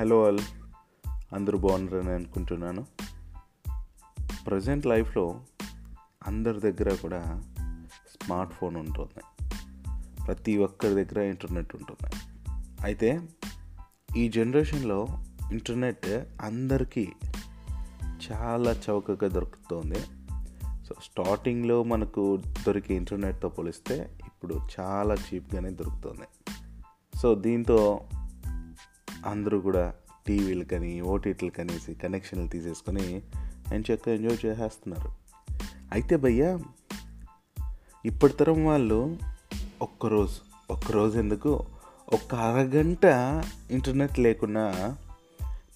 Hello all అందరూ బాగున్నారని అనుకుంటున్నాను. ప్రజెంట్ లైఫ్లో అందరి దగ్గర కూడా స్మార్ట్ ఫోన్ ఉంటుంది. ప్రతి ఒక్కరి దగ్గర ఇంటర్నెట్ ఉంటుంది. అయితే ఈ జనరేషన్లో ఇంటర్నెట్ అందరికీ చాలా చౌకగా దొరుకుతుంది. సో స్టార్టింగ్లో మనకు దొరికే ఇంటర్నెట్తో పోలిస్తే ఇప్పుడు చాలా చీప్గానే దొరుకుతుంది. సో దీంతో అందరూ కూడా టీవీలు కానీ ఓటీటీలు కనేసి కనెక్షన్లు తీసేసుకొని చక్కగా ఎంజాయ్ చేసేస్తున్నారు. అయితే భయ్యా ఇప్పటి తరం వాళ్ళు ఒక్కరోజు ఒక్కరోజు ఎందుకు? ఒక్క అరగంట ఇంటర్నెట్ లేకున్నా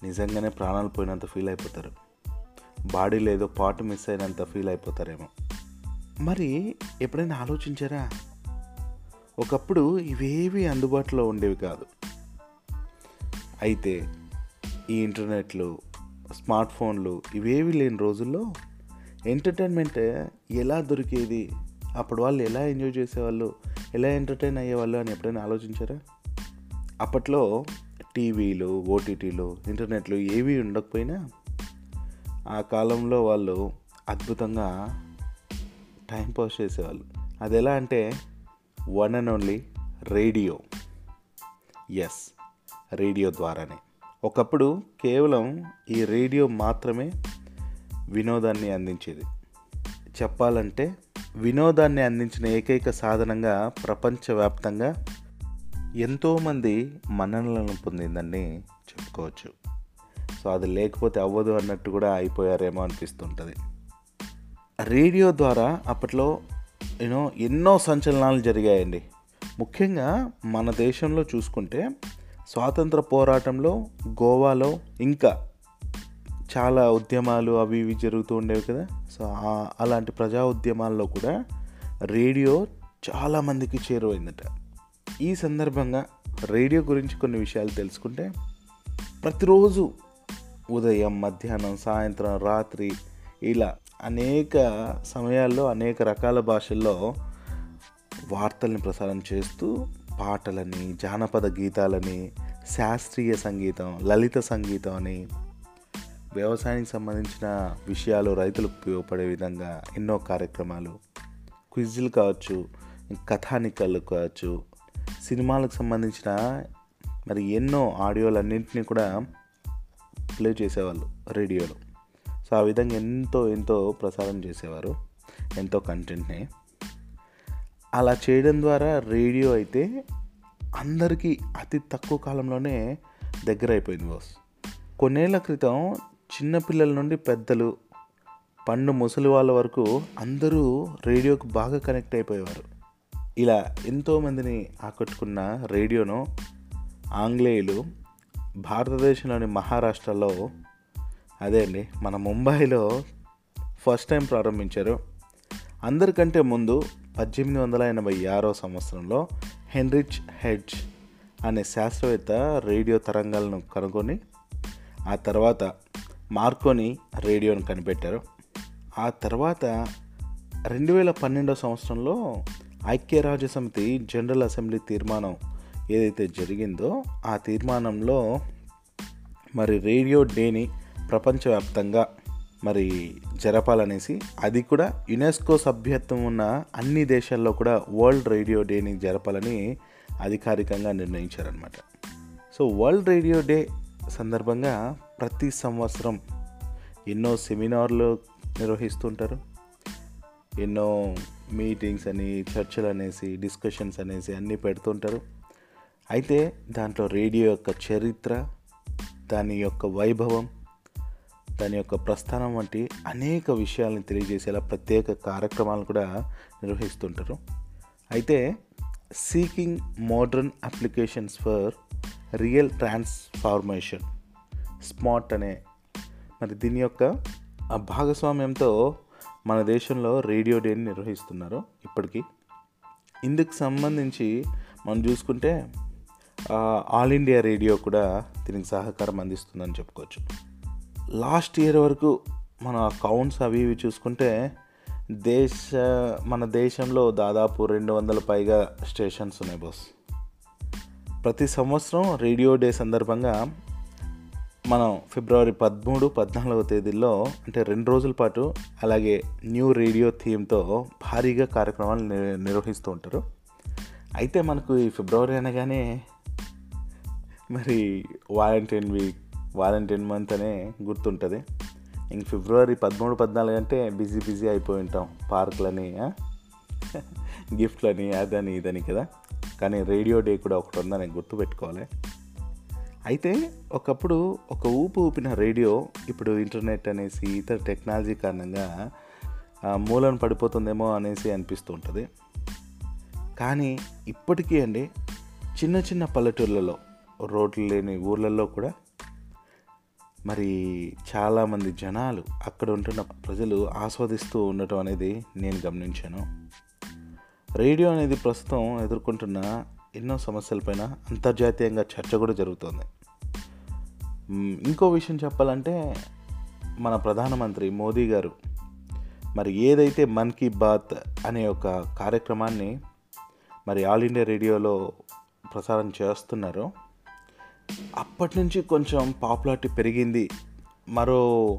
నిజంగానే ప్రాణాలు పోయినంత ఫీల్ అయిపోతారు. బాడీలో ఏదో పాటు మిస్ అయినంత ఫీల్ అయిపోతారేమో. మరి ఎప్పుడైనా ఆలోచించారా? ఒకప్పుడు ఇవేవి అందుబాటులో ఉండేవి కాదు. అయితే ఈ ఇంటర్నెట్లు స్మార్ట్ ఫోన్లు ఇవేవి లేని రోజుల్లో ఎంటర్టైన్మెంట్ ఎలా దొరికేది? అప్పుడు వాళ్ళు ఎలా ఎంజాయ్ చేసేవాళ్ళు? ఎలా ఎంటర్టైన్ అయ్యేవాళ్ళు అని ఎప్పుడైనా ఆలోచించారా? అప్పట్లో టీవీలు ఓటీటీలు ఇంటర్నెట్లు ఏవి ఉండకపోయినా ఆ కాలంలో వాళ్ళు అద్భుతంగా టైం పాస్ చేసేవాళ్ళు. అది ఎలా అంటే one and only radio. Yes. Radio ద్వారానే. ఒకప్పుడు కేవలం ఈ రేడియో మాత్రమే వినోదాన్ని అందించేది. చెప్పాలంటే వినోదాన్ని అందించిన ఏకైక సాధనంగా ప్రపంచవ్యాప్తంగా ఎంతోమంది మన్ననలను పొందిందని చెప్పుకోవచ్చు. సో అది లేకపోతే అవ్వదు అన్నట్టు కూడా అయిపోయారేమో అనిపిస్తుంటుంది. రేడియో ద్వారా అప్పట్లో యూనో ఎన్నో సంచలనాలు జరిగాయండి. ముఖ్యంగా మన దేశంలో చూసుకుంటే స్వాతంత్ర పోరాటంలో గోవాలో ఇంకా చాలా ఉద్యమాలు అవి ఇవి జరుగుతూ ఉండేవి కదా. సో అలాంటి ప్రజా ఉద్యమాల్లో కూడా రేడియో చాలామందికి చేరువైందట. ఈ సందర్భంగా రేడియో గురించి కొన్ని విషయాలు తెలుసుకుంటే ప్రతిరోజు ఉదయం మధ్యాహ్నం సాయంత్రం రాత్రి ఇలా అనేక సమయాల్లో అనేక రకాల భాషల్లో వార్తల్ని ప్రసారం చేస్తూ పాటలని జానపద గీతాలని శాస్త్రీయ సంగీతం లలిత సంగీతం అని వ్యవసాయానికి సంబంధించిన విషయాలు రైతులకు ఉపయోగపడే విధంగా ఎన్నో కార్యక్రమాలు క్విజ్లు కావచ్చు కథానికలు కావచ్చు సినిమాలకు సంబంధించిన మరి ఎన్నో ఆడియోలన్నింటినీ కూడా ప్లే చేసేవాళ్ళు రేడియోలో. సో ఆ విధంగా ఎంతో ఎంతో ప్రసారం చేసేవారు ఎంతో కంటెంట్ని. అలా చేయడం ద్వారా రేడియో అయితే అందరికీ అతి తక్కువ కాలంలోనే దగ్గర అయిపోయింది బాస్ కొన్నేళ్ళ క్రితం చిన్నపిల్లల నుండి పెద్దలు పండు ముసలి వాళ్ళ వరకు అందరూ రేడియోకు బాగా కనెక్ట్ అయిపోయేవారు. ఇలా ఎంతోమందిని ఆకట్టుకున్న రేడియోను ఆంగ్లేయులు భారతదేశంలోని మహారాష్ట్రలో అదే అండి మన ముంబైలో ఫస్ట్ టైం ప్రారంభించారు. అందరికంటే ముందు పద్దెనిమిది వందల ఎనభై ఆరో సంవత్సరంలో హెన్రిచ్ హెడ్జ్ అనే శాస్త్రవేత్త రేడియో తరంగాలను కనుగొని ఆ తర్వాత మార్కోని రేడియోను కనిపెట్టారు. ఆ తర్వాత రెండు వేల పన్నెండో సంవత్సరంలో ఐక్యరాజ్య సమితి జనరల్ అసెంబ్లీ తీర్మానం ఏదైతే జరిగిందో ఆ తీర్మానంలో మరి రేడియో డేని ప్రపంచవ్యాప్తంగా మరి జరపాలనేసి అది కూడా యునెస్కో సభ్యత్వం ఉన్న అన్ని దేశాల్లో కూడా వరల్డ్ రేడియో డేని జరపాలని అధికారికంగా నిర్ణయించారనమాట సో వరల్డ్ రేడియో డే సందర్భంగా ప్రతి సంవత్సరం ఎన్నో సెమినార్లు నిర్వహిస్తుంటారు. ఎన్నో మీటింగ్స్ అని చర్చలు అనేసి డిస్కషన్స్ అనేసి అన్నీ పెడుతుంటారు. అయితే దాంట్లో రేడియో యొక్క చరిత్ర దాని యొక్క వైభవం దాని యొక్క ప్రస్థానం వంటి అనేక విషయాలను తెలియజేసేలా ప్రత్యేక కార్యక్రమాలు కూడా నిర్వహిస్తుంటారు. అయితే seeking modern applications for real transformation smart అనే మరి దీని యొక్క భాగస్వామ్యంతో మన దేశంలో రేడియో డేని నిర్వహిస్తున్నారు ఇప్పటికీ. ఇందుకు సంబంధించి మనం చూసుకుంటే ఆల్ ఇండియా రేడియో కూడా దీనికి సహకారం అందిస్తుందని చెప్పుకోవచ్చు. లాస్ట్ ఇయర్ వరకు మన అకౌంట్స్ అవి ఇవి చూసుకుంటే దేశ మన దేశంలో దాదాపు రెండు వందల పైగా స్టేషన్స్ ఉన్నాయి బాస్ ప్రతి సంవత్సరం రేడియో డే సందర్భంగా మనం ఫిబ్రవరి పదమూడు పద్నాలుగవ తేదీల్లో అంటే రెండు రోజుల పాటు అలాగే న్యూ రేడియో థీమ్తో భారీగా కార్యక్రమాలు నిర్వహిస్తూ ఉంటారు. అయితే మనకు ఈ ఫిబ్రవరి అనగానే మరి వాలంటైన్ వీక్ వాలంటైన్ మంత్ అనే గుర్తుంటుంది. ఇంక ఫిబ్రవరి పదమూడు పద్నాలుగు అంటే బిజీ బిజీ అయిపోయి ఉంటాం పార్కులని గిఫ్ట్లని అదని ఇదని కదా. కానీ రేడియో డే కూడా ఒకటి ఉందని గుర్తుపెట్టుకోవాలి అయితే ఒకప్పుడు ఒక ఊపు ఊపిన రేడియో ఇప్పుడు ఇంటర్నెట్ అనేసి ఇతర టెక్నాలజీ కారణంగా మూలను పడిపోతుందేమో అనేసి అనిపిస్తూ ఉంటుంది కానీ ఇప్పటికీ అండి చిన్న చిన్న పల్లెటూర్లలో రోడ్లు లేని ఊర్లలో కూడా మరి చాలామంది జనాలు అక్కడ ఉంటున్న ప్రజలు ఆస్వాదిస్తూ ఉండటం అనేది నేను గమనించాను. రేడియో అనేది ప్రస్తుతం ఎదుర్కొంటున్న ఎన్నో సమస్యలపైన అంతర్జాతీయంగా చర్చ కూడా జరుగుతుంది. ఇంకో విషయం చెప్పాలంటే మన ప్రధానమంత్రి మోదీ గారు మరి ఏదైతే మన్ కీ బాత్ అనే ఒక కార్యక్రమాన్ని మరి ఆల్ ఇండియా రేడియోలో ప్రసారం చేస్తున్నారో అప్పటి నుంచి కొంచెం పాపులారిటీ పెరిగింది. మరో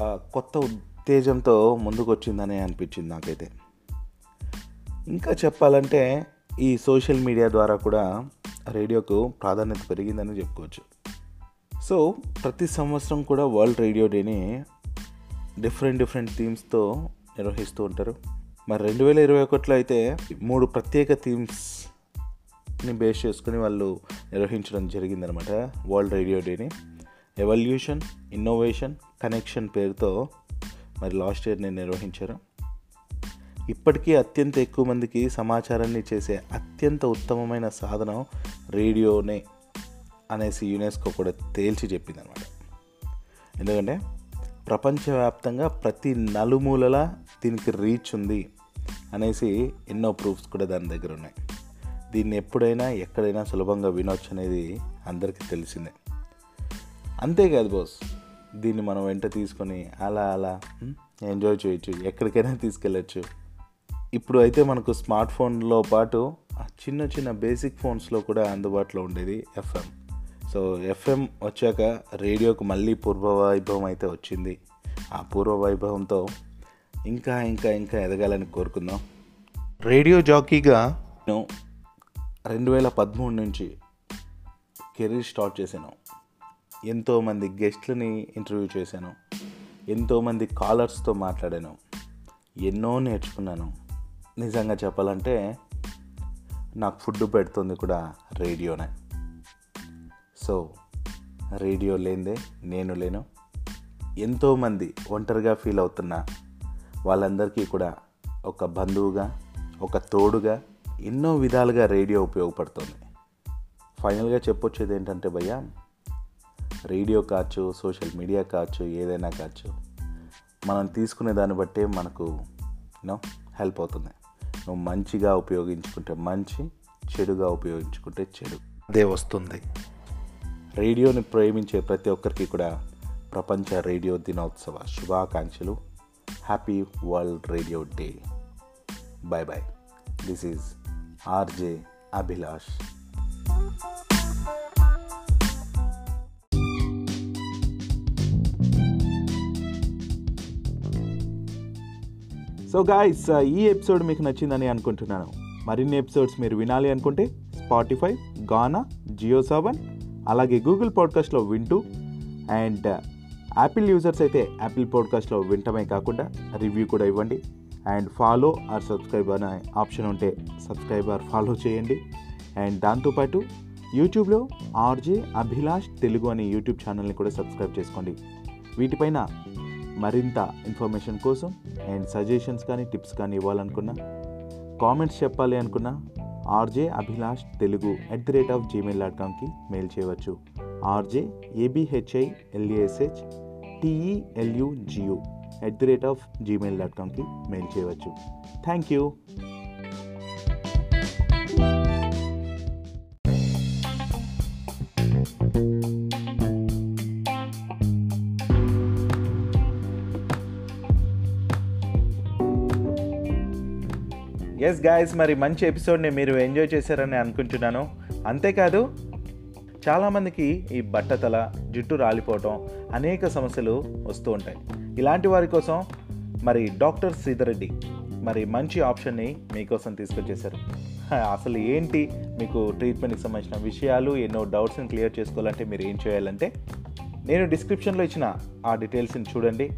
కొత్త ఉత్తేజంతో ముందుకు వచ్చిందని అనిపించింది నాకైతే. ఇంకా చెప్పాలంటే ఈ సోషల్ మీడియా ద్వారా కూడా రేడియోకు ప్రాధాన్యత పెరిగిందని చెప్పుకోవచ్చు. సో ప్రతి సంవత్సరం కూడా వరల్డ్ రేడియో డేని డిఫరెంట్ డిఫరెంట్ థీమ్స్తో నిర్వహిస్తూ ఉంటారు. మరి రెండు వేల ఇరవై ఒకటిలో అయితే మూడు ప్రత్యేక థీమ్స్ థీమ్స్ని బేస్ చేసుకుని వాళ్ళు నిర్వహించడం జరిగిందనమాట వరల్డ్ రేడియో డేని ఎవల్యూషన్ ఇన్నోవేషన్ కనెక్షన్ పేరుతో మరి లాస్ట్ ఇయర్ నేను నిర్వహించారు. ఇప్పటికీ అత్యంత ఎక్కువ మందికి సమాచారాన్ని చేసే అత్యంత ఉత్తమమైన సాధనం రేడియోనే అనేసి యునెస్కో కూడా తేల్చి చెప్పింది అనమాట ఎందుకంటే ప్రపంచవ్యాప్తంగా ప్రతి నలుమూలలా దీనికి రీచ్ ఉంది అనేసి ఎన్నో ప్రూఫ్స్ కూడా దాని దగ్గర ఉన్నాయి. దీన్ని ఎప్పుడైనా ఎక్కడైనా సులభంగా వినొచ్చు అనేది అందరికీ తెలిసిందే. అంతేకాదు బాస్ దీన్ని మనం వెంట తీసుకొని అలా అలా ఎంజాయ్ చేయొచ్చు ఎక్కడికైనా తీసుకెళ్ళచ్చు. ఇప్పుడు అయితే మనకు స్మార్ట్ ఫోన్లో పాటు ఆ చిన్న చిన్న బేసిక్ ఫోన్స్లో కూడా అందుబాటులో ఉండేది ఎఫ్ఎం. సో ఎఫ్ఎం వచ్చాక రేడియోకు మళ్ళీ పూర్వ వైభవం అయితే వచ్చింది. ఆ పూర్వ వైభవంతో ఇంకా ఇంకా ఇంకా ఎదగాలని కోరుకుందాం. రేడియో జాకీగా నేను రెండు వేల పదమూడు నుంచి కెరీర్ స్టార్ట్ చేశాను. ఎంతోమంది గెస్ట్లని ఇంటర్వ్యూ చేశాను. ఎంతోమంది కాలర్స్తో మాట్లాడాను. ఎన్నో నేర్చుకున్నాను. నిజంగా చెప్పాలంటే నాకు ఫుడ్ పెడుతుంది కూడా రేడియోనే. సో రేడియో లేనిదే నేను లేను. ఎంతోమంది ఒంటరిగా ఫీల్ అవుతున్నా వాళ్ళందరికీ కూడా ఒక బంధువుగా ఒక తోడుగా ఎన్నో విధాలుగా రేడియో ఉపయోగపడుతుంది. ఫైనల్గా చెప్పొచ్చేది ఏంటంటే భయ్యా రేడియో కావచ్చు సోషల్ మీడియా కావచ్చు ఏదైనా కావచ్చు మనం తీసుకునే దాన్ని బట్టే మనకు యూనో హెల్ప్ అవుతుంది. నువ్వు మంచిగా ఉపయోగించుకుంటే మంచి చెడుగా ఉపయోగించుకుంటే చెడు. అదే వస్తుంది. రేడియోని ప్రేమించే ప్రతి ఒక్కరికి కూడా ప్రపంచ రేడియో దినోత్సవ శుభాకాంక్షలు. Happy world radio day bye bye this is RJ Abhilash. So guys uh, ఈ ఎపిసోడ్ మీకు నచ్చిందని అనుకుంటున్నాను. మరిన్ని ఎపిసోడ్స్ మీరు వినాలి అనుకుంటే స్పాటిఫై గానా జియో సెవెన్ అలాగే గూగుల్ పాడ్కాస్ట్లో వింటూ అండ్ యాపిల్ యూజర్స్ అయితే యాపిల్ పాడ్కాస్ట్లో వింటమే కాకుండా రివ్యూ కూడా ఇవ్వండి. అండ్ ఫాలో ఆర్ సబ్స్క్రైబ్ అనే ఆప్షన్ ఉంటే సబ్స్క్రైబ్ ఆర్ ఫాలో చేయండి. అండ్ దాంతోపాటు యూట్యూబ్లో ఆర్జే అభిలాష్ తెలుగు అనే యూట్యూబ్ ఛానల్ని కూడా సబ్స్క్రైబ్ చేసుకోండి. వీటిపైన మరింత ఇన్ఫర్మేషన్ కోసం అండ్ సజెషన్స్ కానీ టిప్స్ కానీ ఇవ్వాలనుకున్నా కామెంట్స్ చెప్పాలి అనుకున్నా RJ Abhilash Telugu at the rate of Gmail dot కామ్కి mail చేయవచ్చు. RJ A B H I L A S H T E L U G U at the rate of Gmail dot కామ్కి mail చేయవచ్చు. Thank you. Yes guys మరి మంచి ఎపిసోడ్ని మీరు enjoy చేశారని అనుకుంటున్నాను. అంతేకాదు చాలామందికి ఈ బట్టతల జుట్టు రాలిపోవటం అనేక సమస్యలు వస్తూ ఉంటాయి. ఇలాంటి వారి కోసం మరి డాక్టర్ శ్రీధరెడ్డి మరి మంచి ఆప్షన్ని మీకోసం తీసుకొచ్చేశారు. అసలు ఏంటి మీకు ట్రీట్మెంట్కి సంబంధించిన విషయాలు ఎన్నో డౌట్స్ని క్లియర్ చేసుకోవాలంటే మీరు ఏం చేయాలంటే నేను డిస్క్రిప్షన్లో ఇచ్చిన ఆ డీటెయిల్స్ని చూడండి.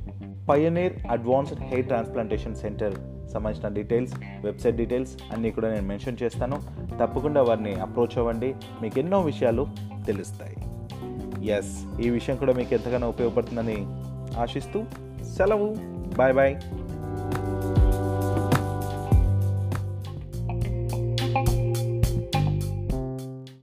Pioneer advanced hair transplantation centre సంబంధించిన డీటెయిల్స్ వెబ్సైట్ డీటెయిల్స్ అన్నీ కూడా నేను మెన్షన్ చేస్తాను. తప్పకుండా వారిని అప్రోచ్ అవ్వండి. మీకు ఎన్నో విషయాలు తెలుస్తాయి. ఎస్ ఈ విషయం కూడా మీకు ఎంతగానో ఉపయోగపడుతుందని ఆశిస్తూ సెలవు బాయ్ బాయ్